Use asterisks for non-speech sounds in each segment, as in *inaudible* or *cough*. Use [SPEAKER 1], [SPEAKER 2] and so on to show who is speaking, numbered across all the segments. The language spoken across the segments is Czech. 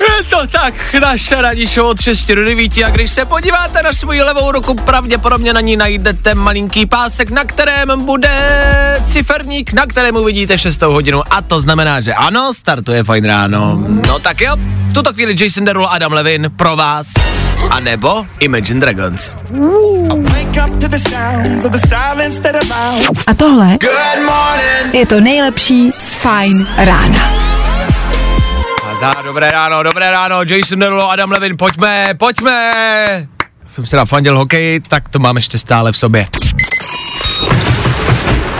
[SPEAKER 1] Je to tak, naše ranní show od 6 do 9 a když se podíváte na svou levou ruku, pravděpodobně na ní najdete malinký pásek, na kterém bude ciferník, na kterém uvidíte 6 hodinu a to znamená, že ano, startuje fajn ráno. No tak jo, v tuto chvíli Jason Derulo, Adam Levin pro vás, a nebo Imagine Dragons.
[SPEAKER 2] A tohle je to nejlepší z Fine rána.
[SPEAKER 1] A dobré ráno, dobré ráno, Jason Derulo, Adam Levin, pojďme, pojďme. Jsem se nafandil hokej, tak to mám ještě stále v sobě.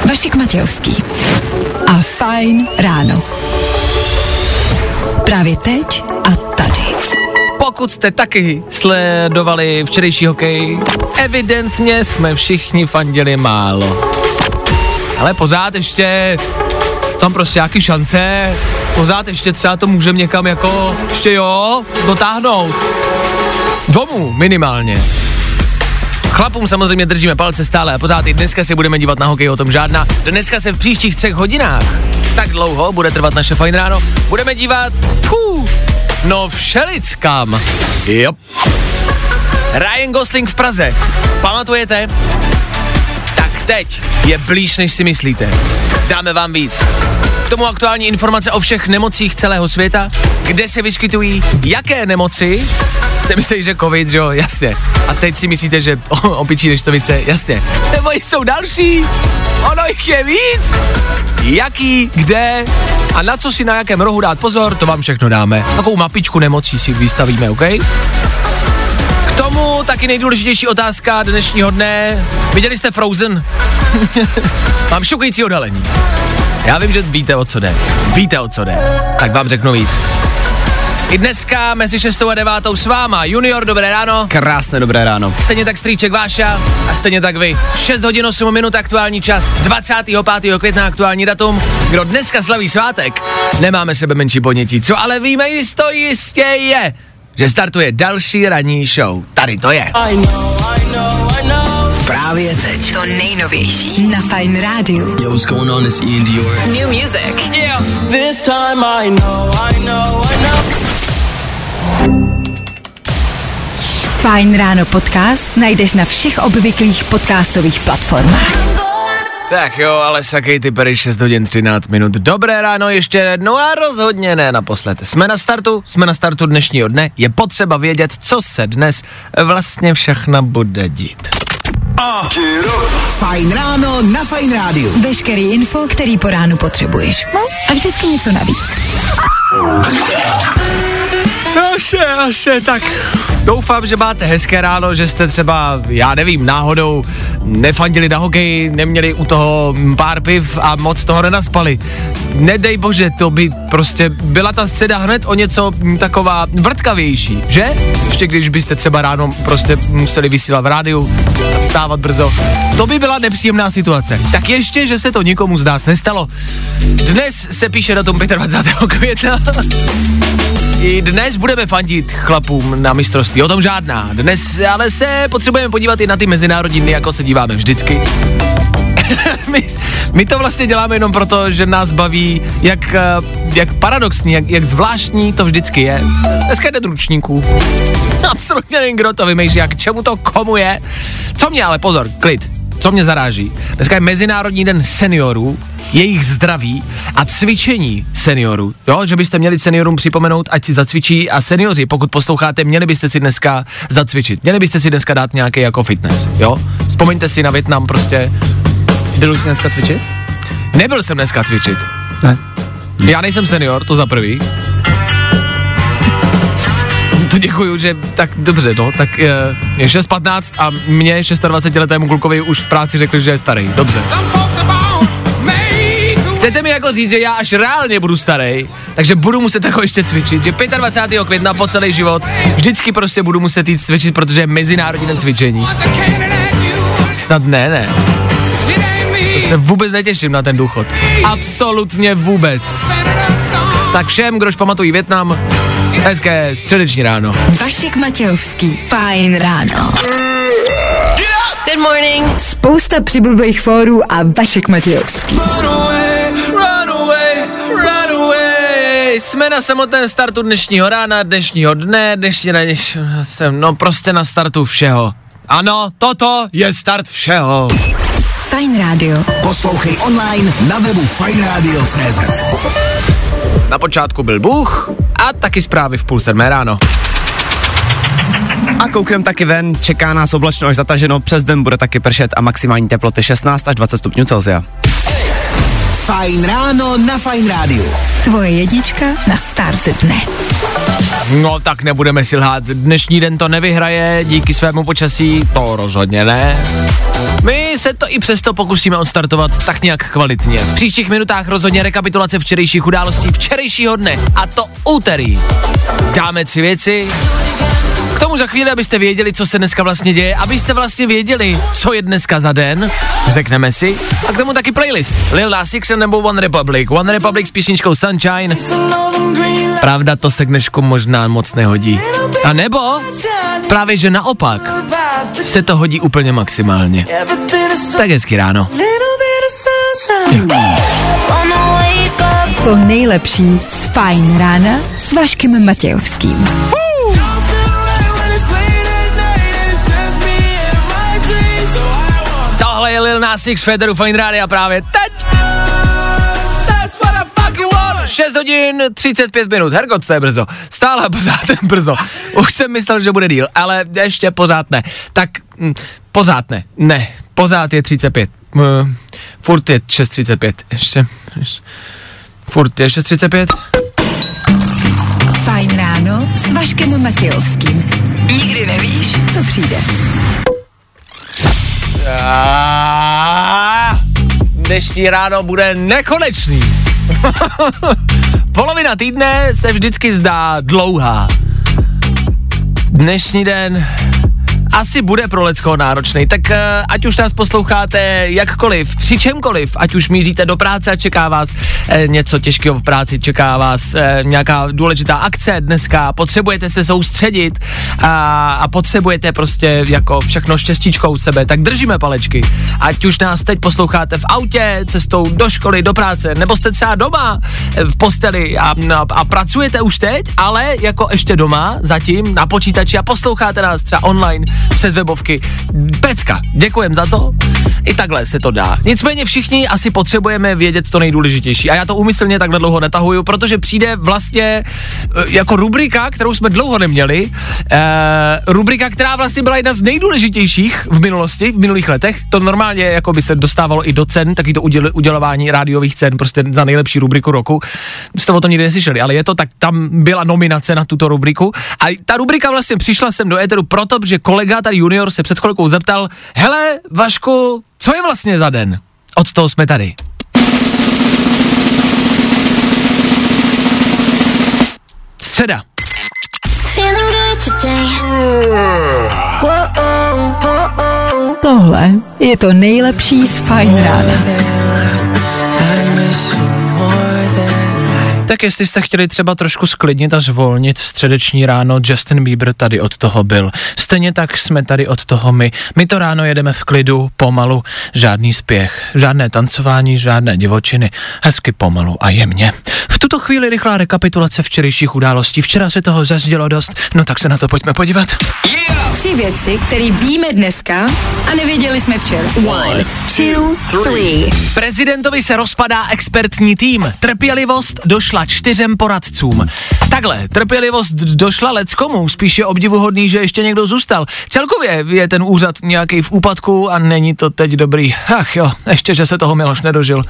[SPEAKER 2] Vašik Matějovský a Fajn ráno. Právě teď a tady.
[SPEAKER 1] Pokud jste taky sledovali včerejší hokej, evidentně jsme všichni fandili málo. Ale pořád ještě tam prostě nějaký šance, pořád ještě třeba to můžeme někam jako, ještě jo, dotáhnout. Domů minimálně. Chlapům samozřejmě držíme palce stále a pořád i dneska se budeme dívat na hokej, o tom žádná. Dneska se v příštích třech hodinách, tak dlouho bude trvat naše fajn ráno, budeme dívat, pů, no všelickam. Jo. Ryan Gosling v Praze. Pamatujete? Tak teď je blíž, než si myslíte. Dáme vám víc. K tomu aktuální informace o všech nemocích celého světa, kde se vyskytují, jaké nemoci. Jste mysleli, že covid, že jo? Jasně. A teď si myslíte, že opičí neštovice? Jasně. Nebo jsou další? Ono jich je víc. Jaký, kde a na co si na jakém rohu dát pozor, to vám všechno dáme. Takovou mapičku nemocí si vystavíme, OK? K tomu taky nejdůležitější otázka dnešního dne. Viděli jste Frozen? *laughs* Mám šokující odhalení. Já vím, že víte, o co jde. Víte, o co jde. Tak vám řeknu víc. I dneska mezi 6 a 9 s váma. Junior, dobré ráno.
[SPEAKER 3] Krásné dobré ráno.
[SPEAKER 1] Stejně tak strýček Váša a stejně tak vy. 6 hodin 8 minut aktuální čas. 25. května aktuální datum. Kdo dneska slaví svátek, nemáme sebe menší ponětí. Co ale víme jisto jistě je, že startuje další ranní show. Tady to je. I know, I know,
[SPEAKER 2] I know. Právě teď. To nejnovější na Fine Radio. Yo, what's going on? It's Ian Dior. New music. Yeah. This time I know, I know, I know. Fajn ráno podcast najdeš na všech obvyklých podcastových platformách.
[SPEAKER 1] Tak jo, ale sakej ty Perry 6 hodin 13 minut. Dobré ráno ještě jednou a rozhodně ne naposled. Jsme na startu, jsme na startu dnešního dne. Je potřeba vědět, co se dnes vlastně všechno bude dít.
[SPEAKER 2] Fajn ráno na Fajn rádiu. Veškerý info, který po ránu potřebuješ. No a vždycky něco navíc.
[SPEAKER 1] Naše, naše, tak doufám, že máte hezké ráno, že jste třeba, já nevím, náhodou nefandili na hokej, neměli u toho pár piv a moc toho nenaspali. Nedej bože, to by prostě byla ta středa hned o něco taková vrtkavější, že? Ještě když byste třeba ráno prostě museli vysílat v rádiu a vstávat brzo. To by byla nepříjemná situace. Tak ještě, že se to nikomu z nás nestalo. Dnes se píše tom 25. května. I dnes budeme fandit chlapům na mistrovství, o tom žádná. Dnes ale se potřebujeme podívat i na ty mezinárodní dny, jako se díváme vždycky. *laughs* my, my to vlastně děláme jenom proto, že nás baví, jak, eh, jak paradoxní, jak, jak zvláštní to vždycky je. Dneska jde ručníků. *laughs* Absolutně nevím, kdo to vymýšlí, jak čemu to komu je. Co mě ale, pozor, klid, co mě zaráží. Dneska je Mezinárodní den seniorů, jejich zdraví a cvičení seniorů. Jo, že byste měli seniorům připomenout, ať si zacvičí a seniori, pokud posloucháte, měli byste si dneska zacvičit. Měli byste si dneska dát nějaký jako fitness, jo? Vzpomeňte si na Větnam prostě.
[SPEAKER 3] Byl jsi dneska cvičit?
[SPEAKER 1] Nebyl jsem dneska cvičit.
[SPEAKER 3] Ne.
[SPEAKER 1] Já nejsem senior, to za prvý. To děkuju, že tak dobře, no, tak je, je 6.15 a mě 26 letému klukovi už v práci řekli, že je starý. Dobře. Chcete mi jako říct, že já až reálně budu starý, takže budu muset jako ještě cvičit, že 25. května po celý život vždycky prostě budu muset jít cvičit, protože je mezinárodní den cvičení. Snad ne, ne. To se vůbec netěším na ten důchod. Absolutně vůbec. Tak všem, kdož pamatují Větnam, hezké středeční ráno.
[SPEAKER 2] Vašek Matějovský, fajn ráno.
[SPEAKER 4] Good morning.
[SPEAKER 2] Spousta přibulbých fórů a Vašek Matějovský.
[SPEAKER 1] Jsme na samotném startu dnešního rána, dnešního dne, dnešní dneš, jsem, no prostě na startu všeho. Ano, toto je start všeho.
[SPEAKER 2] Fajn rádio.
[SPEAKER 5] Poslouchej online na webu fajnradio.cz
[SPEAKER 1] Na počátku byl Bůh a taky zprávy v půl sedmé ráno.
[SPEAKER 3] A kouknem taky ven, čeká nás oblačno až zataženo, přes den bude taky pršet a maximální teploty 16 až 20 stupňů Celsia.
[SPEAKER 5] Fajn ráno na Fajn rádiu.
[SPEAKER 2] Tvoje jednička na start dne.
[SPEAKER 1] No tak nebudeme si lhát, dnešní den to nevyhraje díky svému počasí, to rozhodně ne. My se to i přesto pokusíme odstartovat tak nějak kvalitně. V příštích minutách rozhodně rekapitulace včerejších událostí včerejšího dne a to úterý. Dáme tři věci, k tomu za chvíli, abyste věděli, co se dneska vlastně děje, abyste vlastně věděli, co je dneska za den, řekneme si. A k tomu taky playlist. Lil Nas X nebo One Republic. One Republic s písničkou Sunshine. Pravda, to se k dnešku možná moc nehodí. A nebo právě, že naopak se to hodí úplně maximálně. Tak hezky ráno.
[SPEAKER 2] To nejlepší z fajn rána s Vaškem Matějovským.
[SPEAKER 1] Tohle je Lil Nas X Federu Fine Radio právě teď. That's what I fucking want. 6 hodin 35 minut, Hergot, to je brzo. Stále pořád brzo. Už jsem myslel, že bude díl, ale ještě pořád ne. Tak hm, pořád ne, ne, pořád je 35. Uh, furt je 6.35, ještě, ještě. Furt je 6.35.
[SPEAKER 2] Fajn ráno s Vaškem Matějovským. Nikdy nevíš, co přijde.
[SPEAKER 1] Dnešní ráno bude nekonečný. *laughs* Polovina týdne se vždycky zdá dlouhá. Dnešní den asi bude pro Lecko náročný, tak uh, ať už nás posloucháte jakkoliv, při čemkoliv, ať už míříte do práce a čeká vás uh, něco těžkého v práci, čeká vás uh, nějaká důležitá akce dneska, potřebujete se soustředit a, a potřebujete prostě jako všechno štěstíčko u sebe, tak držíme palečky. Ať už nás teď posloucháte v autě, cestou do školy, do práce, nebo jste třeba doma eh, v posteli a, a, a pracujete už teď, ale jako ještě doma, zatím na počítači a posloucháte nás třeba online přes webovky. Pecka, děkujem za to. I takhle se to dá. Nicméně všichni asi potřebujeme vědět to nejdůležitější. A já to úmyslně takhle dlouho netahuju, protože přijde vlastně eh, jako rubrika, kterou jsme dlouho neměli. Uh, rubrika, která vlastně byla jedna z nejdůležitějších v minulosti, v minulých letech. To normálně jako by se dostávalo i do cen, taky to uděl, udělování rádiových cen, prostě za nejlepší rubriku roku. Jste o to nikdy neslyšeli, ale je to tak, tam byla nominace na tuto rubriku. A ta rubrika vlastně přišla sem do éteru proto, že kolega tady junior se před chvilkou zeptal, hele, Vašku, co je vlastně za den? Od toho jsme tady. Středa.
[SPEAKER 2] Tohle je to nejlepší z fajn rána.
[SPEAKER 1] Tak jestli jste chtěli třeba trošku sklidnit a zvolnit středeční ráno, Justin Bieber tady od toho byl. Stejně tak jsme tady od toho my. My to ráno jedeme v klidu, pomalu, žádný spěch, žádné tancování, žádné divočiny, hezky pomalu a jemně. V tuto chvíli rychlá rekapitulace včerejších událostí. Včera se toho zazdělo dost, no tak se na to pojďme podívat.
[SPEAKER 2] Tři věci, které víme dneska a nevěděli jsme včera. One, two, three.
[SPEAKER 1] Prezidentovi se rozpadá expertní tým. Trpělivost došla čtyřem poradcům. Takhle, trpělivost došla leckomu, spíš je obdivuhodný, že ještě někdo zůstal. Celkově je ten úřad nějaký v úpadku a není to teď dobrý. Ach jo, ještě, že se toho Miloš nedožil.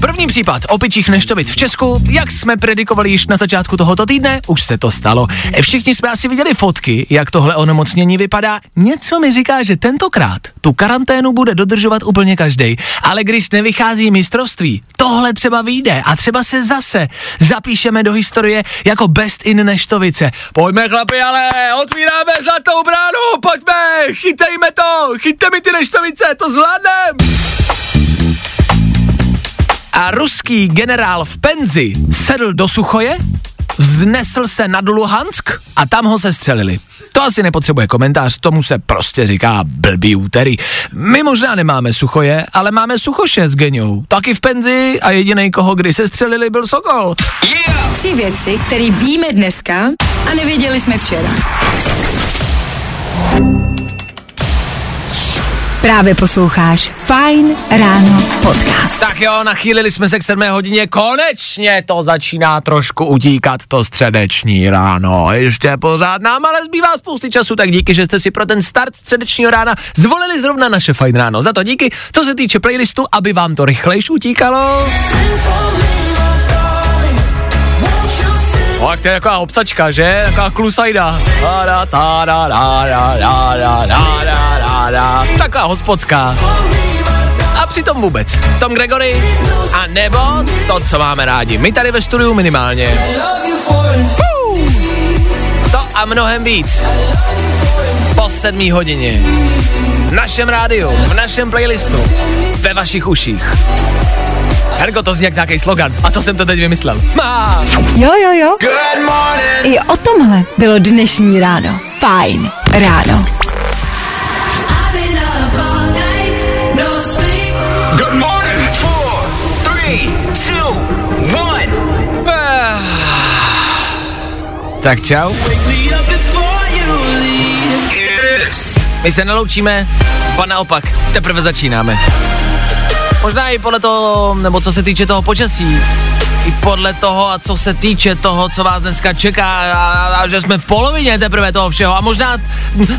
[SPEAKER 1] První případ opičích neštovic v Česku, jak jsme predikovali již na začátku tohoto týdne, už se to stalo. Všichni jsme asi viděli fotky, jak tohle onemocnění vypadá. Něco mi říká, že tentokrát tu karanténu bude dodržovat úplně každý. Ale když nevychází mistrovství, tohle třeba vyjde a třeba se zase zapíšeme do historie jako best in neštovice. Pojďme chlapi, ale otvíráme zlatou bránu, pojďme, chytejme to, chyťte mi ty neštovice, to zvládnem. A ruský generál v penzi sedl do Suchoje, vznesl se nad Luhansk a tam ho se střelili. To asi nepotřebuje komentář, tomu se prostě říká blbý úterý. My možná nemáme Suchoje, ale máme Suchoše s Geňou. Taky v penzi a jediný, koho kdy se střelili, byl Sokol.
[SPEAKER 2] Yeah! Tři věci, které víme dneska a nevěděli jsme včera. Právě posloucháš Fine Ráno podcast.
[SPEAKER 1] Tak jo, nachýlili jsme se k 7 hodině, konečně to začíná trošku utíkat to středeční ráno. Ještě pořád nám ale zbývá spousty času, tak díky, že jste si pro ten start středečního rána zvolili zrovna naše Fine Ráno. Za to díky, co se týče playlistu, aby vám to rychlejš utíkalo. No, tak to je taková obsačka, že? Taková klusajda. Taková hospodská. A přitom vůbec. Tom Gregory a nebo to, co máme rádi. My tady ve studiu minimálně. To a mnohem víc. Po sedmí hodině. V našem rádiu, v našem playlistu, ve vašich uších. Hergo, to zní jak nějaký slogan. A to jsem to teď vymyslel. Má.
[SPEAKER 2] Jo, jo, jo. I o tomhle bylo dnešní ráno. Fajn ráno.
[SPEAKER 1] Good morning. Four, three, two, one. *sighs* Tak čau. My se neloučíme, pa naopak, teprve začínáme. Možná i podle toho, nebo co se týče toho počasí, i podle toho a co se týče toho, co vás dneska čeká a, a že jsme v polovině teprve toho všeho a možná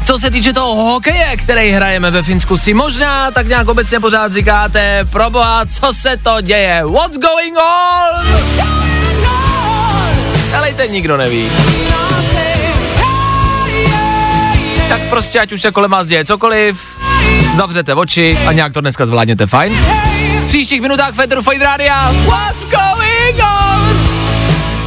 [SPEAKER 1] co se týče toho hokeje, který hrajeme ve Finsku, si možná tak nějak obecně pořád říkáte, proboha, co se to děje, what's going on? Ale ten nikdo neví. Tak prostě, ať už se kolem vás děje cokoliv, zavřete oči a nějak to dneska zvládněte, fajn? Příštích minutách Federu Fine Rádia, what's going on?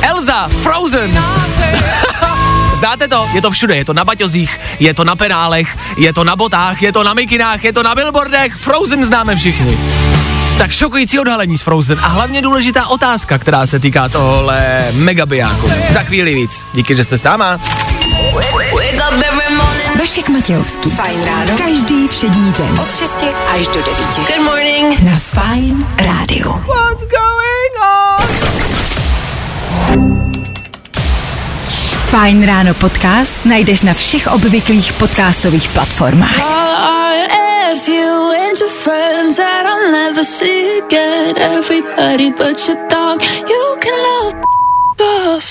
[SPEAKER 1] Elza, Frozen. *laughs* Znáte to? Je to všude, je to na baťozích, je to na penálech, je to na botách, je to na mikinách, je to na billboardech, Frozen známe všichni. Tak šokující odhalení z Frozen a hlavně důležitá otázka, která se týká tohle megabijáku. Za chvíli víc. Díky, že jste s náma.
[SPEAKER 2] Vašek Matějovský. Fajn ráno. Každý všední den. Od 6 až do 9.
[SPEAKER 4] Good morning.
[SPEAKER 2] Na Fajn rádiu.
[SPEAKER 1] What's going on?
[SPEAKER 2] Fajn ráno podcast najdeš na všech obvyklých podcastových platformách.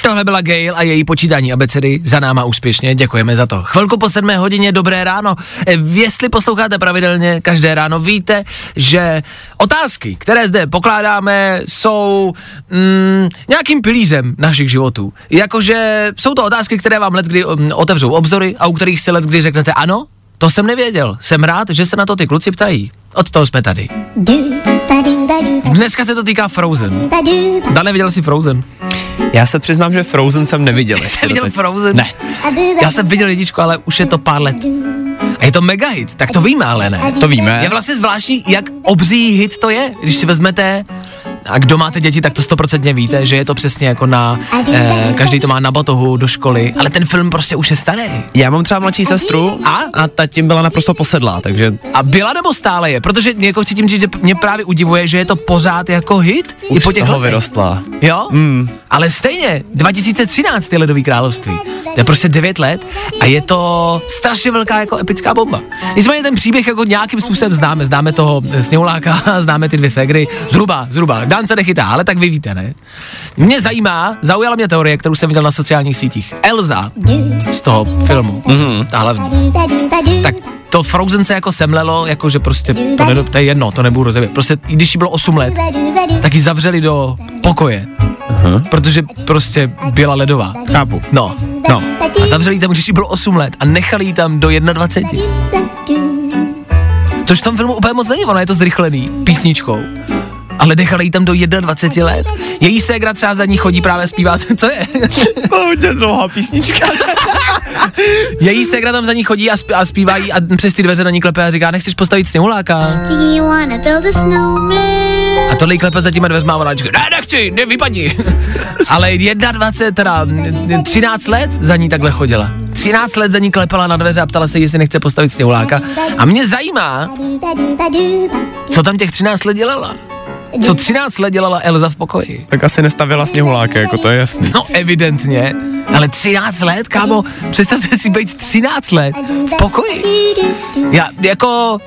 [SPEAKER 1] Tohle byla Gail a její počítání abecedy za náma úspěšně, děkujeme za to. Chvilku po sedmé hodině, dobré ráno. Eh, Jestli posloucháte pravidelně každé ráno, víte, že otázky, které zde pokládáme, jsou mm, nějakým pilířem našich životů. Jakože jsou to otázky, které vám let kdy um, otevřou obzory a u kterých si let kdy řeknete ano, to jsem nevěděl. Jsem rád, že se na to ty kluci ptají. Od toho jsme tady. Dneska se to týká Frozen. Dane, viděl jsi Frozen?
[SPEAKER 3] Já se přiznám, že Frozen jsem neviděl. ještě
[SPEAKER 1] Jsi viděl. Frozen?
[SPEAKER 3] Ne.
[SPEAKER 1] Já jsem viděl jedničku, ale už je to pár let. A je to mega hit, tak to víme, ale ne.
[SPEAKER 3] To víme.
[SPEAKER 1] Je vlastně zvláštní, jak obří hit to je, když si vezmete a kdo máte děti, tak to stoprocentně víte, že je to přesně jako na, eh, každý to má na batohu do školy, ale ten film prostě už je starý.
[SPEAKER 3] Já mám třeba mladší sestru
[SPEAKER 1] A?
[SPEAKER 3] a ta tím byla naprosto posedlá, takže
[SPEAKER 1] A byla nebo stále je? Protože jako chci tím říct, že mě právě udivuje, že je to pořád jako hit i
[SPEAKER 3] už
[SPEAKER 1] po
[SPEAKER 3] z
[SPEAKER 1] těch
[SPEAKER 3] toho
[SPEAKER 1] letech.
[SPEAKER 3] vyrostla.
[SPEAKER 1] Jo? Mm. Ale stejně, 2013 je Ledový království. To je prostě 9 let a je to strašně velká jako epická bomba. Nicméně ten příběh jako nějakým způsobem známe. Známe toho sněhuláka, *laughs* známe ty dvě segry. Zhruba, zhruba. Dan se nechytá, ale tak vy víte, ne? Mě zajímá, zaujala mě teorie, kterou jsem viděl na sociálních sítích. Elza z toho filmu, mm-hmm. ta hlavní. Tak to Frozen se jako semlelo, jako že prostě, to, ne, to je jedno, to nebudu rozebět. Prostě, když jí bylo 8 let, tak ji zavřeli do pokoje. Uh-huh. Protože prostě byla ledová.
[SPEAKER 3] Chápu.
[SPEAKER 1] No, no. A zavřeli tam, když jí bylo 8 let a nechali ji tam do 21. Což v tom filmu úplně moc není, ono je to zrychlený písničkou ale nechali jí tam do 21 let. Její ségra třeba za ní chodí právě zpívat. *laughs* Co je?
[SPEAKER 3] Hodně dlouhá písnička. *laughs*
[SPEAKER 1] Její ségra tam za ní chodí a, zpí, a zpívá jí a přes ty dveře na ní klepe a říká, nechceš postavit sněhuláka? A tohle jí klepe za těma dveřma a ona říká, ne, nechci, ne, vypadni. *laughs* ale 21, teda 13 let za ní takhle chodila. 13 let za ní klepala na dveře a ptala se, jestli nechce postavit sněhuláka. A mě zajímá, co tam těch 13 let dělala. Co 13 let dělala Elza v pokoji?
[SPEAKER 3] Tak asi nestavila sněhuláky, jako to je jasný.
[SPEAKER 1] No evidentně, ale 13 let, kámo, představte si být 13 let v pokoji. Já jako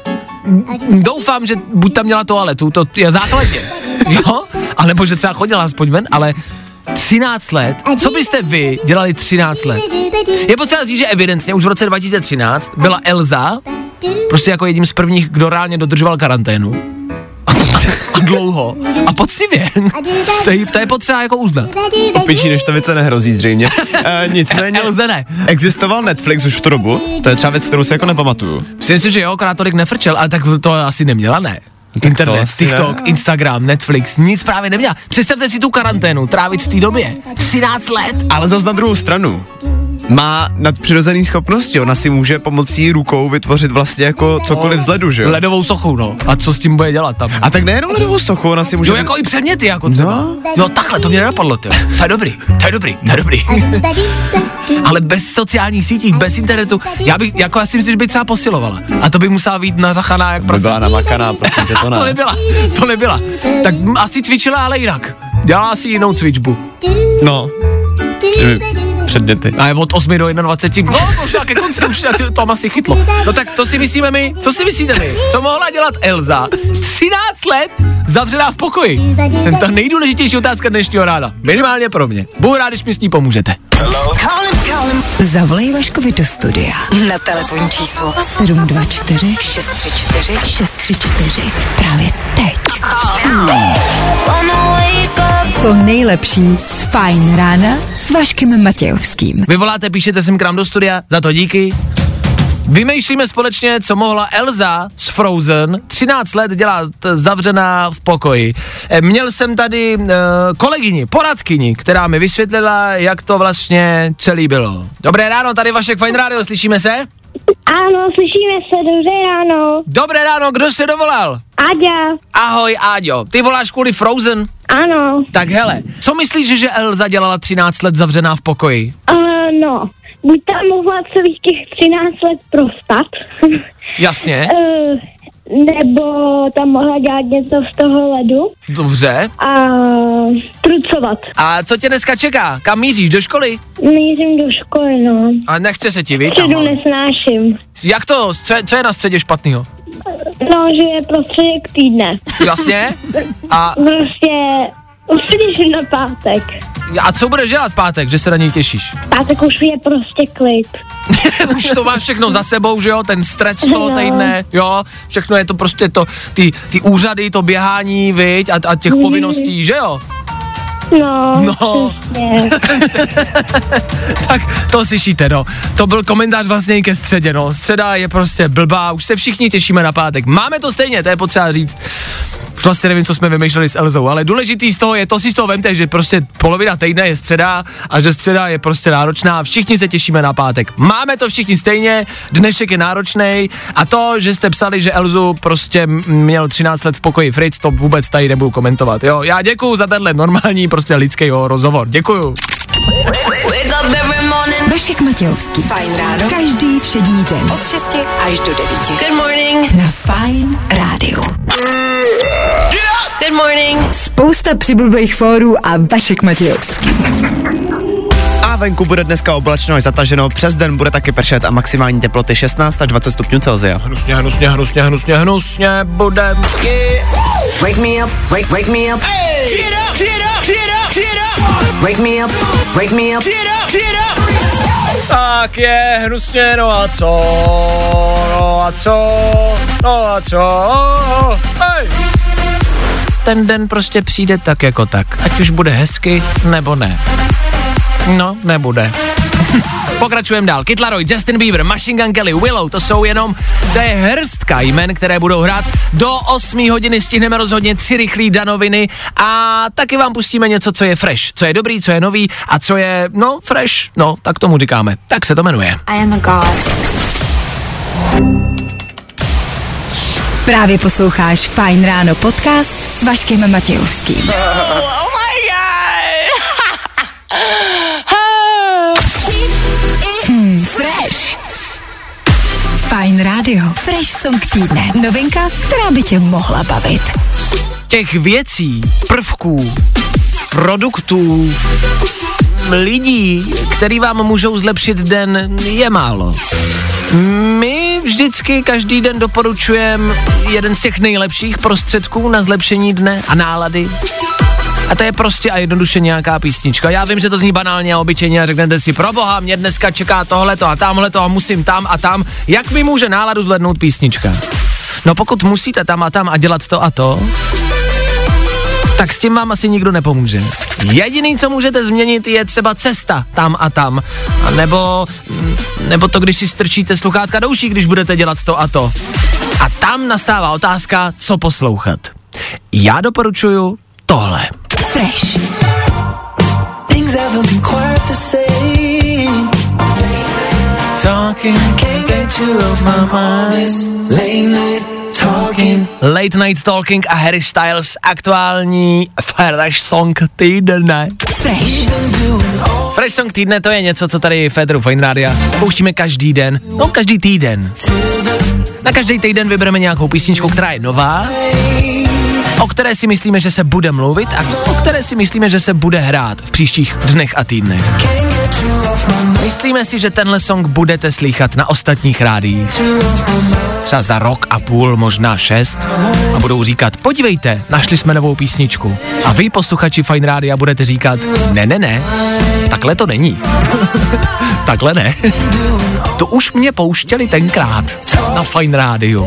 [SPEAKER 1] doufám, že buď tam měla toaletu, to je základně, jo, alebo že třeba chodila aspoň ven, ale 13 let, co byste vy dělali 13 let? Je potřeba říct, že evidentně už v roce 2013 byla Elza prostě jako jedním z prvních, kdo reálně dodržoval karanténu a dlouho a poctivě. to, je, to je potřeba jako uznat.
[SPEAKER 3] Opičí neštovice nehrozí zřejmě. E, nicméně, *laughs*
[SPEAKER 1] Elze ne.
[SPEAKER 3] existoval Netflix už v tu dobu, to je třeba věc, kterou si jako nepamatuju.
[SPEAKER 1] Myslím si, že jo, akorát tolik nefrčel, ale tak to asi neměla, ne? Internet, TikTok, ne. Instagram, Netflix, nic právě neměla. Představte si tu karanténu, trávit v té době. 13 let.
[SPEAKER 3] Ale zas na druhou stranu má nadpřirozený schopnosti. Ona si může pomocí rukou vytvořit vlastně jako cokoliv z ledu, že jo?
[SPEAKER 1] Ledovou sochu, no. A co s tím bude dělat tam?
[SPEAKER 3] A tak nejenom ledovou sochu, ona si může...
[SPEAKER 1] Jo, jako i předměty, jako třeba. No. Jo, takhle, to mě nenapadlo, ty. To je dobrý, to je dobrý, to je dobrý. Ale bez sociálních sítí, bez internetu, já bych, jako já si myslím, že by třeba posilovala. A to by musela být na zachaná jak
[SPEAKER 3] prasa. Byla namakaná, prostě to *laughs* ne.
[SPEAKER 1] to nebyla, to nebyla. Tak asi cvičila, ale jinak. Dělala si jinou cvičbu.
[SPEAKER 3] No. Předměty.
[SPEAKER 1] A je od 8 do 21. No, *laughs* možná ke konci už to asi chytlo. No tak to si myslíme my. Co si myslíte my? Co mohla dělat Elza? 13 let zavřená v pokoji. Ta nejdůležitější otázka dnešního rána. Minimálně pro mě. Budu rád, když mi s ní pomůžete.
[SPEAKER 2] Zavolej Vaškovi do studia na telefonní číslo 724 634 634 právě teď. To nejlepší z Fajn rána s Vaškem Matějovským.
[SPEAKER 1] Vy voláte, píšete sem k nám do studia, za to díky. Vymýšlíme společně, co mohla Elza z Frozen 13 let dělat zavřená v pokoji. Eh, měl jsem tady uh, kolegyni, poradkyni, která mi vysvětlila, jak to vlastně celý bylo. Dobré ráno, tady Vašek Fine Radio, slyšíme se?
[SPEAKER 6] Ano, slyšíme se, dobré ráno.
[SPEAKER 1] Dobré ráno, kdo se dovolal?
[SPEAKER 6] Aďa.
[SPEAKER 1] Ahoj, Áďo. Ty voláš kvůli Frozen?
[SPEAKER 6] Ano.
[SPEAKER 1] Tak hele, co myslíš, že Elza dělala 13 let zavřená v pokoji?
[SPEAKER 6] Uh, no, buď tam mohla celých těch 13 let prostat. *laughs*
[SPEAKER 1] Jasně.
[SPEAKER 6] uh, nebo tam mohla dělat něco z toho ledu.
[SPEAKER 1] Dobře.
[SPEAKER 6] A trucovat.
[SPEAKER 1] A co tě dneska čeká? Kam míříš? Do školy?
[SPEAKER 6] Mířím do školy, no.
[SPEAKER 1] A nechce se ti, víš?
[SPEAKER 6] Středu nesnáším.
[SPEAKER 1] Jak to? Co je na středě špatného?
[SPEAKER 6] No, že je prostředek týdne.
[SPEAKER 1] Jasně? A...
[SPEAKER 6] Prostě těším na pátek.
[SPEAKER 1] A co budeš dělat v pátek, že se na něj těšíš?
[SPEAKER 6] Pátek už je prostě klid. *laughs*
[SPEAKER 1] už to máš všechno za sebou, že jo, ten stres toho no. týdne, jo, všechno je to prostě to, ty, ty úřady, to běhání, viď, a, a těch mm. povinností, že jo?
[SPEAKER 6] No,
[SPEAKER 1] no. *laughs* tak to slyšíte, no. To byl komentář vlastně ke středě, no. Středa je prostě blbá, už se všichni těšíme na pátek. Máme to stejně, to je potřeba říct vlastně nevím, co jsme vymýšleli s Elzou, ale důležitý z toho je, to si z toho vemte, že prostě polovina týdne je středa a že středa je prostě náročná, všichni se těšíme na pátek. Máme to všichni stejně, dnešek je náročný a to, že jste psali, že Elzu prostě měl 13 let v pokoji Fritz, to vůbec tady nebudu komentovat, jo. Já děkuju za tenhle normální prostě lidský rozhovor, děkuju.
[SPEAKER 2] Vašek Matějovský. Fajn ráno. Každý všední den. Od 6 až do 9.
[SPEAKER 4] Good morning.
[SPEAKER 2] Na Fajn rádiu.
[SPEAKER 4] Good morning.
[SPEAKER 2] Spousta přibulbých fórů a Vašek Matějovský.
[SPEAKER 3] A venku bude dneska oblačno až zataženo, přes den bude taky pršet a maximální teploty 16 až 20 stupňů Celsia.
[SPEAKER 1] Hnusně, hnusně, hnusně, hnusně, hnusně bude.
[SPEAKER 2] Wake me up, wake, wake me up. Hey. Get up, get up, Wake me up, wake me up. Get up, get up.
[SPEAKER 1] Tak je hnusně, no a co, no a co, no a co, hej. Ten den prostě přijde tak jako tak, ať už bude hezky, nebo ne. No, nebude. Pokračujeme dál. Kid Laroi, Justin Bieber, Machine Gun Kelly, Willow, to jsou jenom, to je hrstka jmen, které budou hrát. Do 8 hodiny stihneme rozhodně tři rychlý danoviny a taky vám pustíme něco, co je fresh, co je dobrý, co je nový a co je, no, fresh, no, tak tomu říkáme. Tak se to jmenuje. I am a god.
[SPEAKER 2] Právě posloucháš Fine Ráno podcast s Vaškem Matějovským. Radio. Fresh song týdne. Novinka, která by tě mohla bavit.
[SPEAKER 1] Těch věcí, prvků, produktů, lidí, který vám můžou zlepšit den, je málo. My vždycky každý den doporučujeme jeden z těch nejlepších prostředků na zlepšení dne a nálady. A to je prostě a jednoduše nějaká písnička. Já vím, že to zní banálně a obyčejně a řeknete si, pro boha, mě dneska čeká tohleto a tamhleto a musím tam a tam. Jak mi může náladu zvednout písnička? No pokud musíte tam a tam a dělat to a to, tak s tím vám asi nikdo nepomůže. Jediný, co můžete změnit, je třeba cesta tam a tam. A nebo, nebo to, když si strčíte sluchátka do uší, když budete dělat to a to. A tam nastává otázka, co poslouchat. Já doporučuju tohle. Fresh. Talking, can't get you off my mind. Late night Talking. Late Night Talking a Harry Styles, aktuální Fresh Song týdne. Fresh. Fresh Song týdne to je něco, co tady Federu Fine Radio pouštíme každý den, no každý týden. Na každý týden vybereme nějakou písničku, která je nová, o které si myslíme, že se bude mluvit a o které si myslíme, že se bude hrát v příštích dnech a týdnech. Myslíme si, že tenhle song budete slychat na ostatních rádiích. Třeba za rok a půl, možná šest. A budou říkat, podívejte, našli jsme novou písničku. A vy, posluchači Fine Rádia, budete říkat, ne, ne, ne, takhle to není. *laughs* takhle ne. to už mě pouštěli tenkrát na Fine Rádiu.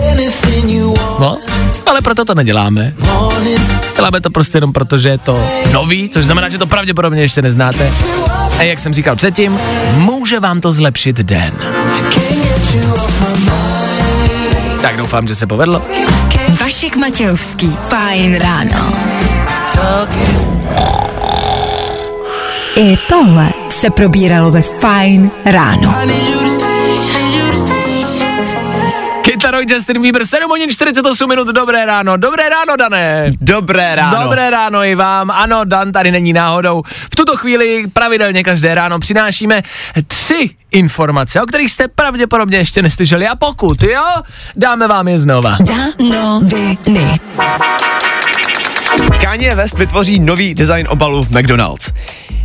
[SPEAKER 1] No, ale proto to neděláme. Děláme to prostě jenom proto, že je to nový, což znamená, že to pravděpodobně ještě neznáte. A jak jsem říkal předtím, může vám to zlepšit den. Tak doufám, že se povedlo.
[SPEAKER 2] Vašek Matějovský, fajn ráno. I tohle se probíralo ve fajn ráno.
[SPEAKER 1] Kytaroj Justin Bieber, 7 hodin 48 minut, dobré ráno, dobré ráno, Dané.
[SPEAKER 3] Dobré ráno.
[SPEAKER 1] Dobré ráno i vám, ano, Dan tady není náhodou. V tuto chvíli pravidelně každé ráno přinášíme tři informace, o kterých jste pravděpodobně ještě neslyšeli a pokud jo, dáme vám je znova.
[SPEAKER 2] Danoviny.
[SPEAKER 3] Kanye West vytvoří nový design obalu v McDonald's.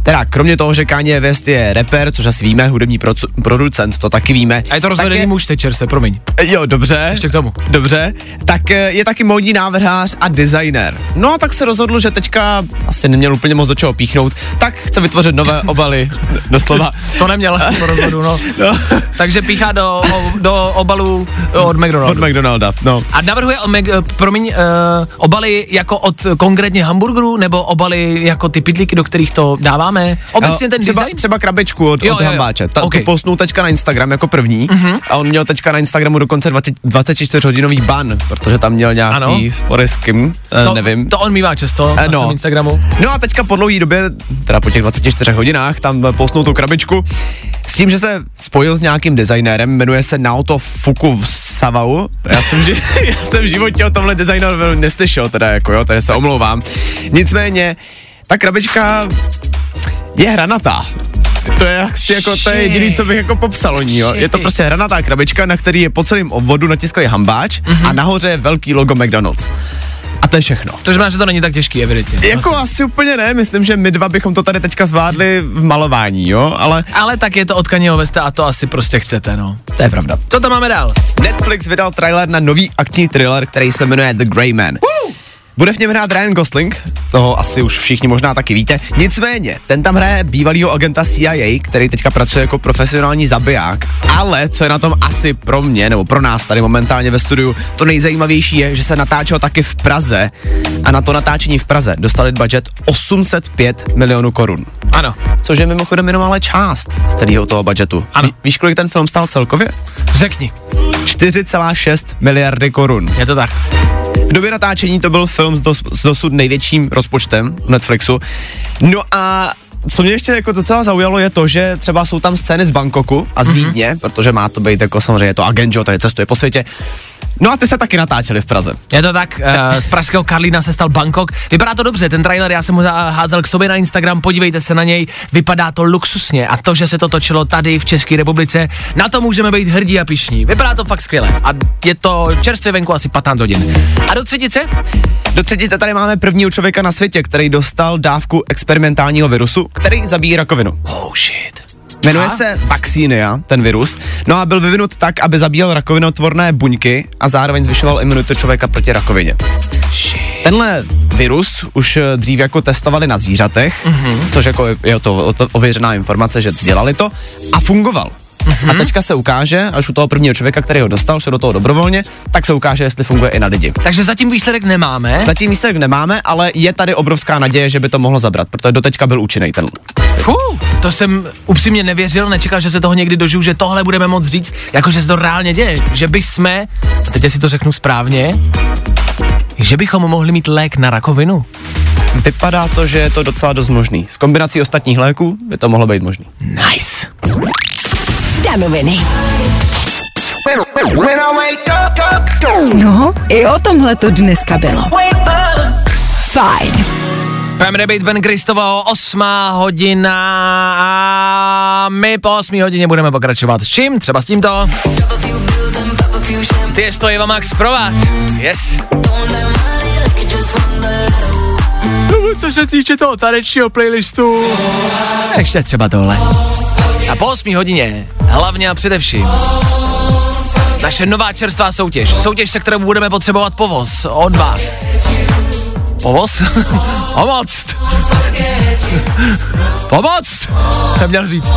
[SPEAKER 3] Teda kromě toho, že Kanye West je rapper, což asi víme, hudební pro, producent, to taky víme.
[SPEAKER 1] A je to rozvedený je... muž, tečer se, promiň.
[SPEAKER 3] Jo, dobře.
[SPEAKER 1] Ještě k tomu.
[SPEAKER 3] Dobře. Tak eh, je taky módní návrhář a designer. No a tak se rozhodl, že teďka asi neměl úplně moc do čeho píchnout, tak chce vytvořit nové *laughs* obaly, doslova.
[SPEAKER 1] to neměl asi po rozhodu, no. *laughs* no. Takže píchá do, do obalů od McDonalda.
[SPEAKER 3] Od McDonalda, no.
[SPEAKER 1] A navrhuje, o Mac, promiň, uh, obaly jako od konkrétně hamburgerů, nebo obaly jako ty pitlíky, do kterých to dáváme? Máme obecně ten
[SPEAKER 3] třeba,
[SPEAKER 1] design?
[SPEAKER 3] Třeba krabičku od, jo, od jo, hambáče. Ta, okay. Postnul teďka na Instagram jako první uh-huh. a on měl teďka na Instagramu dokonce 20, 24 hodinový ban, protože tam měl nějaký spory s kým, eh,
[SPEAKER 1] to,
[SPEAKER 3] nevím.
[SPEAKER 1] To on mývá často uh, no. na Instagramu.
[SPEAKER 3] No a teďka po dlouhé době, teda po těch 24 hodinách, tam postnul tu krabičku s tím, že se spojil s nějakým designérem, jmenuje se Naoto Savau. Já jsem, ži- *laughs* já jsem v životě o tomhle designéru neslyšel, teda jako jo, tady se omlouvám. Nicméně, ta krabička je hranatá. To je, asi jako, to je jediný, co bych jako popsal o ní, jo. Je to prostě hranatá krabička, na který je po celém obvodu natisklý hambáč mm-hmm. a nahoře je velký logo McDonald's. A to je všechno.
[SPEAKER 1] To znamená, že to není tak těžký, evidentně.
[SPEAKER 3] Jako asi. asi úplně ne, myslím, že my dva bychom to tady teďka zvládli v malování, jo, ale...
[SPEAKER 1] Ale tak je to od Kanyeho Westa a to asi prostě chcete, no.
[SPEAKER 3] To je pravda.
[SPEAKER 1] Co tam máme dál?
[SPEAKER 3] Netflix vydal trailer na nový akční thriller, který se jmenuje The Grey Man. Uh! Bude v něm hrát Ryan Gosling, toho asi už všichni možná taky víte. Nicméně, ten tam hraje bývalýho agenta CIA, který teďka pracuje jako profesionální zabiják. Ale co je na tom asi pro mě, nebo pro nás tady momentálně ve studiu, to nejzajímavější je, že se natáčel taky v Praze a na to natáčení v Praze dostali budget 805 milionů korun.
[SPEAKER 1] Ano.
[SPEAKER 3] Což je mimochodem jenom ale část z celého toho budgetu.
[SPEAKER 1] Ano.
[SPEAKER 3] Ví, víš, kolik ten film stál celkově?
[SPEAKER 1] Řekni.
[SPEAKER 3] 4,6 miliardy korun.
[SPEAKER 1] Je to tak.
[SPEAKER 3] V době natáčení to byl film s, dos, s dosud největším rozpočtem Netflixu. No a co mě ještě jako docela zaujalo je to, že třeba jsou tam scény z Bangkoku a z mm-hmm. Vídně, protože má to být jako samozřejmě to agent, tady cestuje po světě. No a ty se taky natáčeli v Praze.
[SPEAKER 1] Je to tak, uh, z pražského Karlína se stal Bangkok. Vypadá to dobře, ten trailer, já jsem mu házel k sobě na Instagram, podívejte se na něj, vypadá to luxusně a to, že se to točilo tady v České republice, na to můžeme být hrdí a pišní. Vypadá to fakt skvěle a je to čerstvě venku asi 15 hodin. A do třetice?
[SPEAKER 3] Do třetice tady máme prvního člověka na světě, který dostal dávku experimentálního virusu, který zabíjí rakovinu.
[SPEAKER 1] Oh shit.
[SPEAKER 3] Jmenuje se Vaccinia, ten virus. No a byl vyvinut tak, aby zabíjel rakovinotvorné buňky a zároveň zvyšoval imunitu člověka proti rakovině. Tenhle virus už eh, dřív jako testovali na zvířatech, mm-hmm. což jako je to, to ověřená informace, že dělali to a fungoval. Mm-hmm. A teďka se ukáže, až u toho prvního člověka, který ho dostal, šel do toho dobrovolně, tak se ukáže, jestli funguje i na lidi.
[SPEAKER 1] Takže zatím výsledek nemáme.
[SPEAKER 3] Zatím výsledek nemáme, ale je tady obrovská naděje, že by to mohlo zabrat, protože doteďka byl účinný ten.
[SPEAKER 1] Fuh, to jsem upřímně nevěřil, nečekal, že se toho někdy dožiju, že tohle budeme moct říct, jakože se to reálně děje, že by jsme, a teď si to řeknu správně, že bychom mohli mít lék na rakovinu.
[SPEAKER 3] Vypadá to, že je to docela dost možný. S kombinací ostatních léků by to mohlo být možný.
[SPEAKER 1] Nice.
[SPEAKER 2] Danoviny. No, i o tomhle to dneska bylo. Fajn.
[SPEAKER 1] Pam Rebate, Ben Kristovo, 8 hodina a my po 8 hodině budeme pokračovat. S čím? Třeba s tímto. Ty to Eva Max pro vás. Yes. Co se týče toho tanečního playlistu, ještě třeba tohle. A po 8 hodině, hlavně a především, naše nová čerstvá soutěž. Soutěž, se kterou budeme potřebovat povoz od vás. Povoz? *laughs* Pomoc! Pomoc! *laughs* Jsem měl říct.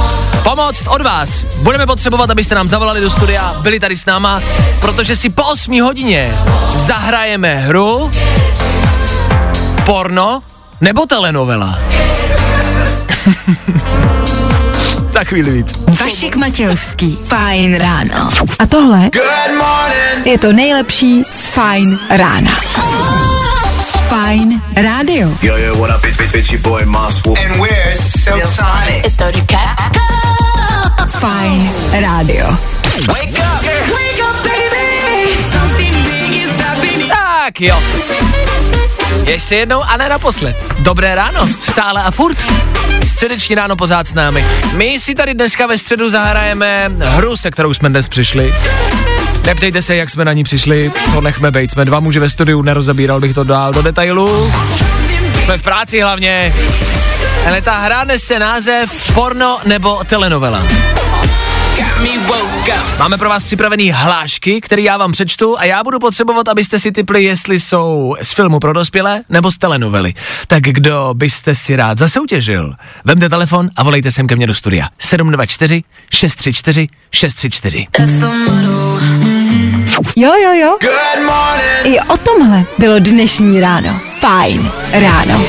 [SPEAKER 1] Pomoc od vás. Budeme potřebovat, abyste nám zavolali do studia, byli tady s náma, protože si po 8 hodině zahrajeme hru porno nebo telenovela. *laughs* Za chvíli víc.
[SPEAKER 2] Vašik Matějovský. Fajn ráno. A tohle je to nejlepší z Fajn rána. Fajn rádio. Yo, yo, what up, it's, it's, it's your boy, Moss And we're Silk Sonic. It's Doja Cat. Fajn rádio. Wake up, wake up, baby.
[SPEAKER 1] Something big is happening. Tak jo. Ještě jednou a ne naposled. Dobré ráno, stále a furt. Středeční ráno pořád s námi. My si tady dneska ve středu zahrajeme hru, se kterou jsme dnes přišli. Neptejte se, jak jsme na ní přišli, to nechme bejt. Jsme dva muži ve studiu, nerozabíral bych to dál do detailu. Jsme v práci hlavně. Ale ta hra nese název porno nebo telenovela. Máme pro vás připravený hlášky, který já vám přečtu a já budu potřebovat, abyste si typli, jestli jsou z filmu pro dospělé nebo z telenovely. Tak kdo byste si rád zasoutěžil? Vemte telefon a volejte sem ke mně do studia. 724 634 634.
[SPEAKER 2] Jo, jo, jo. I o tomhle bylo dnešní ráno. Fajn ráno.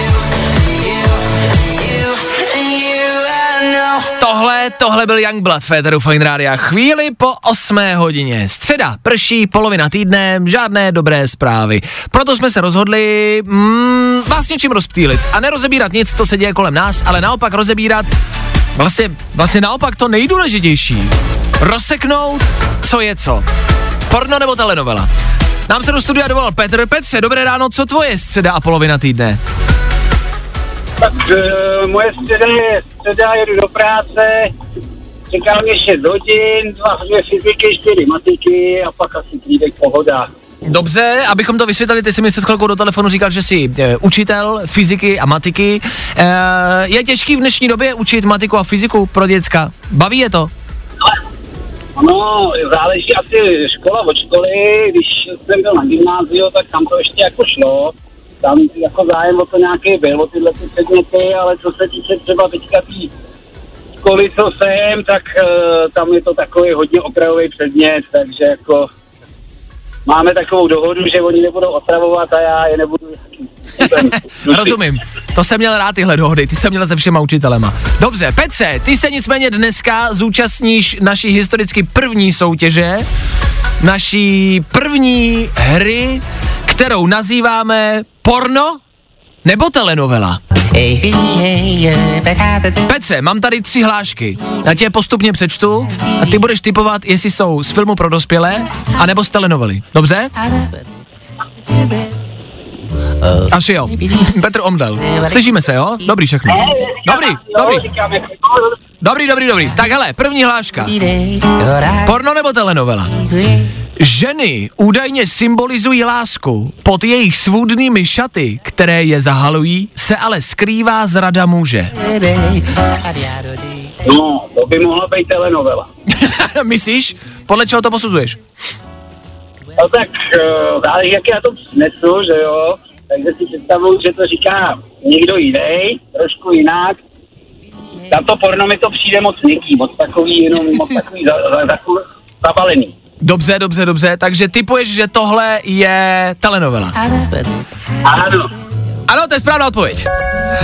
[SPEAKER 1] Tohle, tohle byl Youngblood Féteru Fine Rádia. Chvíli po 8 hodině. Středa, prší, polovina týdne, žádné dobré zprávy. Proto jsme se rozhodli mm, vás něčím rozptýlit a nerozebírat nic, co se děje kolem nás, ale naopak rozebírat vlastně, vlastně naopak to nejdůležitější. Rozseknout, co je co. Porno nebo telenovela. Nám se do studia dovolal Petr Petře, dobré ráno, co tvoje středa a polovina týdne?
[SPEAKER 7] Tak moje středa je středa, jedu do práce, čeká mě 6 hodin, dva dvě fyziky, čtyři matiky a pak asi klídek pohoda.
[SPEAKER 1] Dobře, abychom to vysvětlili, ty jsi mi před chvilkou do telefonu říkal, že jsi e, učitel fyziky a matiky. E, je těžký v dnešní době učit matiku a fyziku pro děcka? Baví je to?
[SPEAKER 7] No, záleží asi škola od školy, když jsem byl na gymnáziu, tak tam to ještě jako šlo, tam jako zájem o to nějaký byl, o tyhle ty předměty, ale co se týče třeba teďka tý školy, co jsem, tak uh, tam je to takový hodně okrajový předmět, takže jako máme takovou dohodu, že oni nebudou otravovat a já je nebudu *laughs*
[SPEAKER 1] Rozumím. To jsem měl rád tyhle dohody, ty jsem měl se všema učitelema. Dobře, Petře, ty se nicméně dneska zúčastníš naší historicky první soutěže, naší první hry, kterou nazýváme porno nebo telenovela. Petře, mám tady tři hlášky. Já tě postupně přečtu a ty budeš typovat, jestli jsou z filmu pro dospělé, anebo z telenovely. Dobře? Asi jo. Petr Omdel. Slyšíme se, jo? Dobrý všechno. Dobrý, dobrý. Dobrý, dobrý, dobrý. Tak hele, první hláška. Porno nebo telenovela? Ženy údajně symbolizují lásku. Pod jejich svůdnými šaty, které je zahalují, se ale skrývá zrada muže.
[SPEAKER 7] No, to by mohla být telenovela. *laughs*
[SPEAKER 1] Myslíš? Podle čeho to posuzuješ?
[SPEAKER 7] No tak, uh, záleží, jak já to snesu, že jo? Takže si představuju, že to říká někdo jiný, trošku jinak. Za to porno mi to přijde moc měkký, moc takový, jenom moc takový za, za, za, zabalený.
[SPEAKER 1] Dobře, dobře, dobře, takže typuješ, že tohle je telenovela.
[SPEAKER 7] Ano.
[SPEAKER 1] Ano, to je správná odpověď.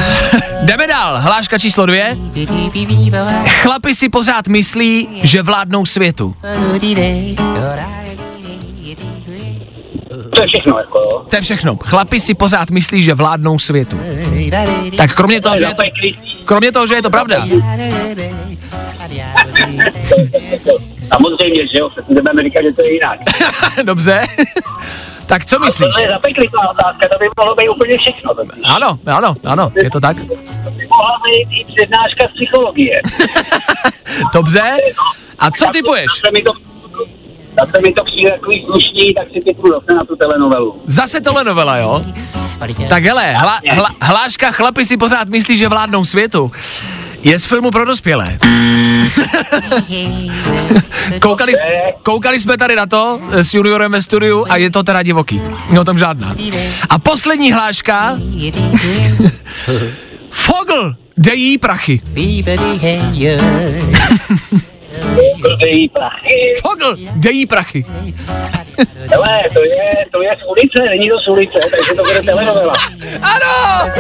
[SPEAKER 1] *laughs* Jdeme dál, hláška číslo dvě. Chlapi si pořád myslí, že vládnou světu.
[SPEAKER 7] To je všechno, jako jo.
[SPEAKER 1] To je všechno. Chlapi si pořád myslí, že vládnou světu. Tak kromě toho, že je to, kromě toho, že je to pravda. *laughs*
[SPEAKER 7] Samozřejmě, že jo, budeme říkat, že to je jinak. *laughs*
[SPEAKER 1] Dobře. tak co myslíš?
[SPEAKER 7] To je zapeklitá otázka, to by mohlo být úplně všechno.
[SPEAKER 1] Ano, ano, ano, je to tak.
[SPEAKER 7] To by mohla být i přednáška z psychologie. *laughs*
[SPEAKER 1] Dobře. A co typuješ?
[SPEAKER 7] Zase mi to, zase mi to přijde takový slušný, tak si typu zase na tu telenovelu.
[SPEAKER 1] Zase telenovela, jo? Tak hele, hla, hla, hláška chlapi si pořád myslí, že vládnou světu. Je z filmu pro dospělé. *laughs* koukali, koukali jsme tady na to eh, s juniorem ve studiu a je to teda divoký. No tam žádná. A poslední hláška. *laughs* Fogl, dej jí prachy. Fogl, dej jí prachy.
[SPEAKER 7] Hele, to je, to je z ulice, není to z ulice, takže to bude telenovela.
[SPEAKER 1] Ano!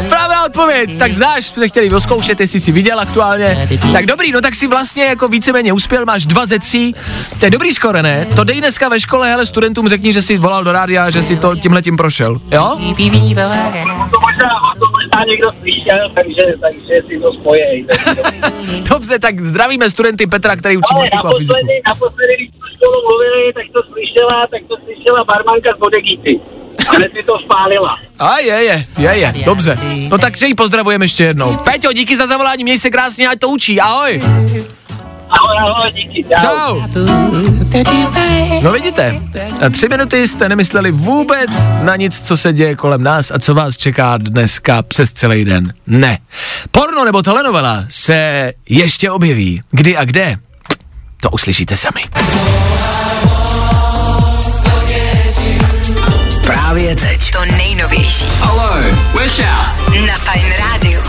[SPEAKER 1] Správná odpověď. Tak znáš, jsme chtěli oskoušet, jestli jsi viděl aktuálně. Tak dobrý, no tak si vlastně jako víceméně uspěl, máš dva ze tří. To je dobrý skoro, ne? To dej dneska ve škole, hele, studentům řekni, že jsi volal do rádia, že si to tímhle tím prošel, jo?
[SPEAKER 7] To možná, to možná někdo slyšel, takže, takže si to spojej. *laughs*
[SPEAKER 1] Dobře, tak zdravíme studenty Petra, který učí
[SPEAKER 7] Ale
[SPEAKER 1] matiku a fyziku.
[SPEAKER 7] naposledy, naposledy, školu mluvili, tak to slyšela, tak to slyšela barmanka z Bodegíty. A hned si to spálila.
[SPEAKER 1] A je, je, je, je, dobře. No tak že ji pozdravujeme ještě jednou. Peťo, díky za zavolání, měj se krásně, ať to učí, ahoj.
[SPEAKER 7] Ahoj, ahoj, díky, čau.
[SPEAKER 1] Čau. No vidíte, na tři minuty jste nemysleli vůbec na nic, co se děje kolem nás a co vás čeká dneska přes celý den. Ne. Porno nebo telenovela se ještě objeví. Kdy a kde? To uslyšíte sami.
[SPEAKER 5] Právě teď.
[SPEAKER 2] To nejnovější
[SPEAKER 5] Hello, we're Shouse.
[SPEAKER 2] na Fine Radio.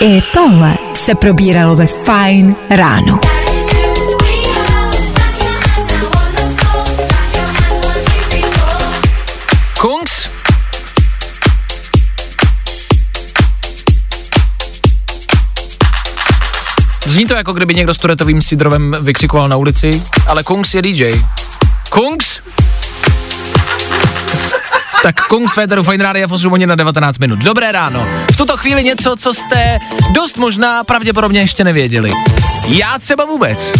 [SPEAKER 8] I tohle se probíralo ve Fine ráno.
[SPEAKER 1] Zní to jako kdyby někdo s turetovým sidrovem vykřikoval na ulici, ale Kungs je DJ. Kungs? Tak Kungs Féteru Fine Radio v 8 hodin na 19 minut. Dobré ráno. V tuto chvíli něco, co jste dost možná pravděpodobně ještě nevěděli. Já třeba vůbec.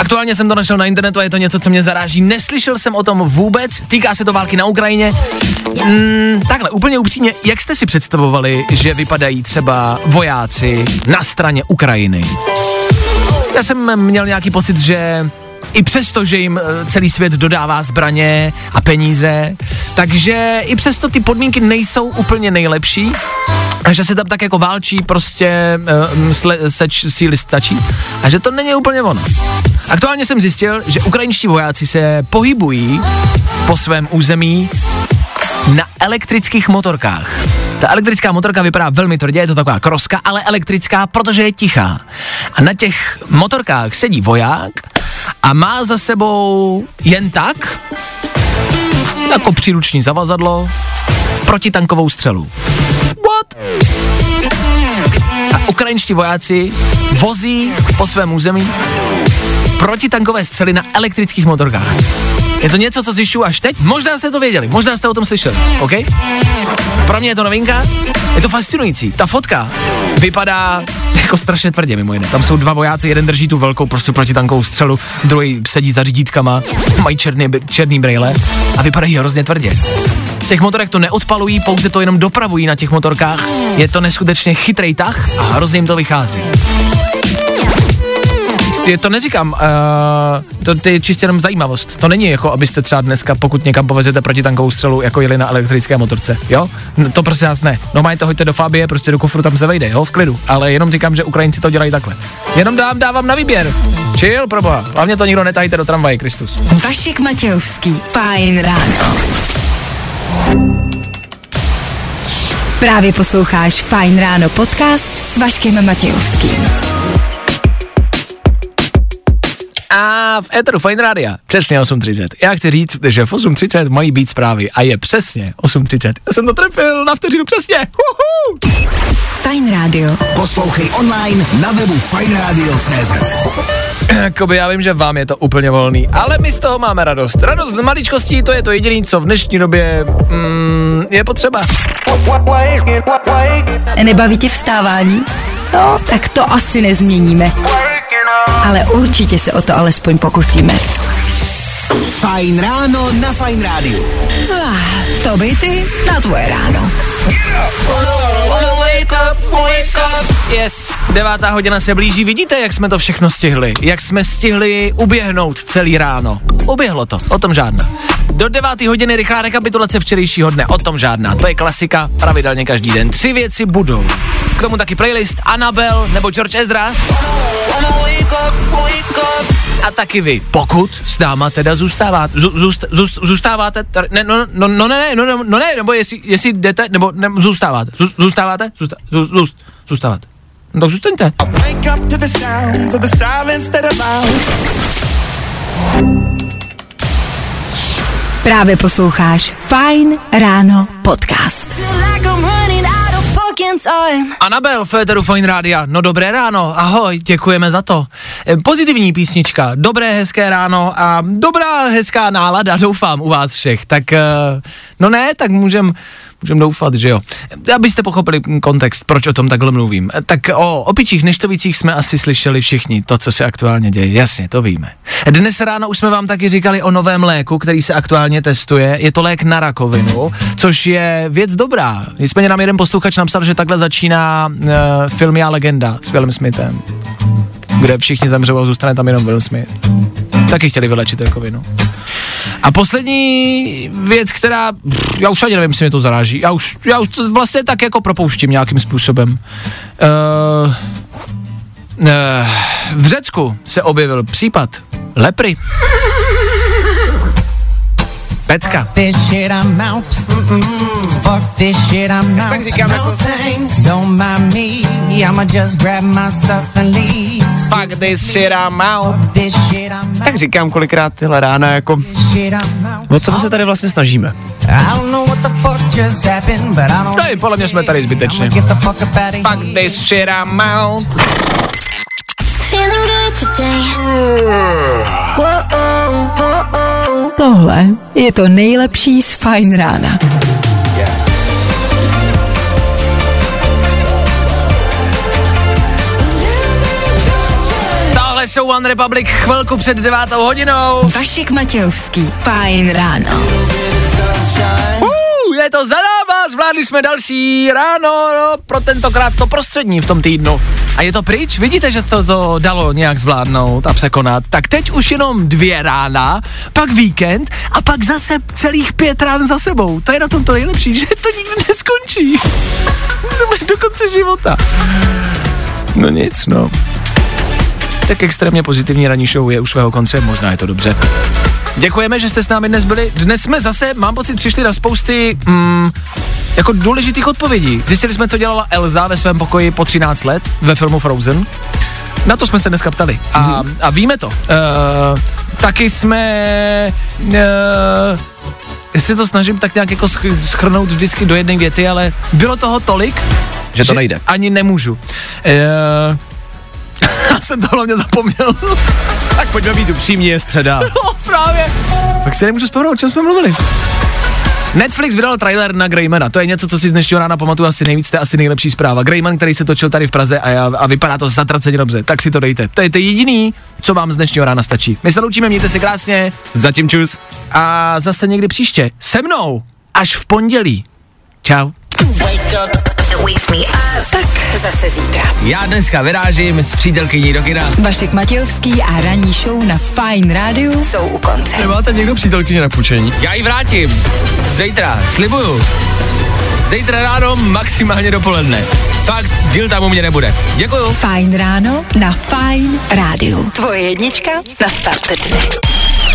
[SPEAKER 1] Aktuálně jsem to našel na internetu a je to něco, co mě zaráží. Neslyšel jsem o tom vůbec. Týká se to války na Ukrajině. Mm, takhle, úplně upřímně, jak jste si představovali, že vypadají třeba vojáci na straně Ukrajiny? Já jsem měl nějaký pocit, že i přesto, že jim eh, celý svět dodává zbraně a peníze, takže i přesto ty podmínky nejsou úplně nejlepší a že se tam tak jako válčí prostě uh, sle, seč síly stačí a že to není úplně ono. Aktuálně jsem zjistil, že ukrajinští vojáci se pohybují po svém území na elektrických motorkách. Ta elektrická motorka vypadá velmi tvrdě, je to taková kroska, ale elektrická, protože je tichá. A na těch motorkách sedí voják a má za sebou jen tak, jako příruční zavazadlo, protitankovou střelu. What? A ukrajinští vojáci vozí po svém území protitankové střely na elektrických motorkách. Je to něco, co zjišťuju až teď? Možná jste to věděli, možná jste o tom slyšeli, OK? Pro mě je to novinka, je to fascinující. Ta fotka vypadá jako strašně tvrdě, mimo jiné. Tam jsou dva vojáci, jeden drží tu velkou prostě protitankovou střelu, druhý sedí za řídítkama, mají černý, černý brýle a vypadají hrozně tvrdě. Z těch motorek to neodpalují, pouze to jenom dopravují na těch motorkách. Je to neskutečně chytrý tah a hrozně jim to vychází je, to neříkám, uh, to, to je čistě jenom zajímavost. To není jako, abyste třeba dneska, pokud někam povezete tankovou střelu, jako jeli na elektrické motorce, jo? No, to prostě nás ne. No majte, hoďte do Fabie, prostě do kufru tam se vejde, jo, v klidu. Ale jenom říkám, že Ukrajinci to dělají takhle. Jenom dám, dávám na výběr. Chill, proboha. Hlavně to nikdo netahejte do tramvaje, Kristus.
[SPEAKER 8] Vašek Matějovský, fajn ráno. Právě posloucháš Fajn ráno podcast s Vaškem Matějovským.
[SPEAKER 1] A v Eteru Fine Radio přesně 8.30. Já chci říct, že v 8.30 mají být zprávy a je přesně 8.30. Já jsem to trefil na vteřinu přesně. Uhu!
[SPEAKER 8] Fine Radio.
[SPEAKER 5] Poslouchej online na webu fajnradio.cz
[SPEAKER 1] Jakoby já vím, že vám je to úplně volný, ale my z toho máme radost. Radost z maličkostí, to je to jediné, co v dnešní době mm, je potřeba.
[SPEAKER 8] Nebaví tě vstávání? No, tak to asi nezměníme ale určitě se o to alespoň pokusíme.
[SPEAKER 5] Fajn ráno na Fajn rádiu.
[SPEAKER 8] Ah, to by ty na tvoje ráno.
[SPEAKER 1] Yes, devátá hodina se blíží. Vidíte, jak jsme to všechno stihli? Jak jsme stihli uběhnout celý ráno? Uběhlo to, o tom žádná. Do deváté hodiny rychlá rekapitulace včerejšího dne, o tom žádná. To je klasika, pravidelně každý den. Tři věci budou. K tomu taky playlist Annabel nebo George Ezra. A taky vy, pokud s náma teda zůstáváte, zůst, zůst, zůstáváte, ne, no, no, no, ne, no, no, no ne, nebo jestli, jestli jdete, nebo ne, zůstáváte, zůstáváte, zůstá, zů, zůst, zůstáváte. No tak zůstaňte.
[SPEAKER 8] Právě posloucháš Fine Ráno podcast.
[SPEAKER 1] Anabel, Féteru Fine Rádia, no dobré ráno, ahoj, děkujeme za to. E, pozitivní písnička, dobré hezké ráno a dobrá hezká nálada, doufám, u vás všech. Tak, e, no ne, tak můžem Můžeme doufat, že jo. Abyste pochopili kontext, proč o tom takhle mluvím. Tak o opičích neštovicích jsme asi slyšeli všichni, to, co se aktuálně děje. Jasně, to víme. Dnes ráno už jsme vám taky říkali o novém léku, který se aktuálně testuje. Je to lék na rakovinu, což je věc dobrá. Nicméně nám jeden posluchač napsal, že takhle začíná uh, film Já legenda s Willem Smithem, kde všichni zemřou a zůstane tam jenom Will Smith. Taky chtěli vylečit rakovinu. A poslední věc, která, já už ani nevím, jestli mě to zaráží, já už, já už to vlastně tak jako propouštím nějakým způsobem. Uh, uh, v Řecku se objevil případ lepry. Pecka.
[SPEAKER 3] tak říkám jako...
[SPEAKER 1] Fuck this shit, I'm out.
[SPEAKER 3] Tak říkám kolikrát tyhle rána jako... O co my se tady vlastně snažíme?
[SPEAKER 1] No i podle mě jsme tady zbytečně. Fuck this shit, I'm out.
[SPEAKER 8] Tohle je to nejlepší z Fine Rána.
[SPEAKER 1] Tohle jsou One Republic chvilku před devátou hodinou.
[SPEAKER 8] Vašek Matějovský, Fine Ráno.
[SPEAKER 1] Uh, je to za náma, zvládli jsme další ráno no, pro tentokrát to prostřední v tom týdnu. A je to pryč? Vidíte, že se to, to dalo nějak zvládnout a překonat. Tak teď už jenom dvě rána, pak víkend a pak zase celých pět rán za sebou. To je na tom to nejlepší, *laughs* že to nikdy neskončí. *laughs* do konce života. No nic, no. Tak extrémně pozitivní ranní show je u svého konce, možná je to dobře. Děkujeme, že jste s námi dnes byli. Dnes jsme zase, mám pocit, přišli na spousty mm, jako důležitých odpovědí. Zjistili jsme, co dělala Elza ve svém pokoji po 13 let ve filmu Frozen. Na to jsme se dneska ptali. A, mm-hmm. a víme to. Uh, taky jsme... Uh, já si to snažím tak nějak jako schrnout vždycky do jedné věty, ale bylo toho tolik,
[SPEAKER 3] že to že nejde.
[SPEAKER 1] Ani nemůžu. Uh, *laughs* já jsem to hlavně zapomněl. *laughs*
[SPEAKER 3] tak pojďme být upřímně, je středa. *laughs*
[SPEAKER 1] no, právě. Tak si nemůžu vzpomenout, o čem jsme mluvili. Netflix vydal trailer na Greymana, to je něco, co si z dnešního rána pamatuju asi nejvíc, to je asi nejlepší zpráva. Greyman, který se točil tady v Praze a, a vypadá to zatraceně dobře, tak si to dejte. To je to jediný, co vám z dnešního rána stačí. My se loučíme, mějte se krásně.
[SPEAKER 3] Zatím čus.
[SPEAKER 1] A zase někdy příště. Se mnou. Až v pondělí. Čau. Wake up. Tak zase zítra. Já dneska vyrážím s přítelkyní do kina.
[SPEAKER 2] Vašek Matějovský a ranní show na Fine Radio jsou u konce.
[SPEAKER 3] Nemáte někdo přítelkyně na půjčení?
[SPEAKER 1] Já ji vrátím. Zítra, slibuju. Zítra ráno maximálně dopoledne. Fakt, díl tam u mě nebude. Děkuju.
[SPEAKER 2] Fajn ráno na Fine Radio. Tvoje jednička na start dne.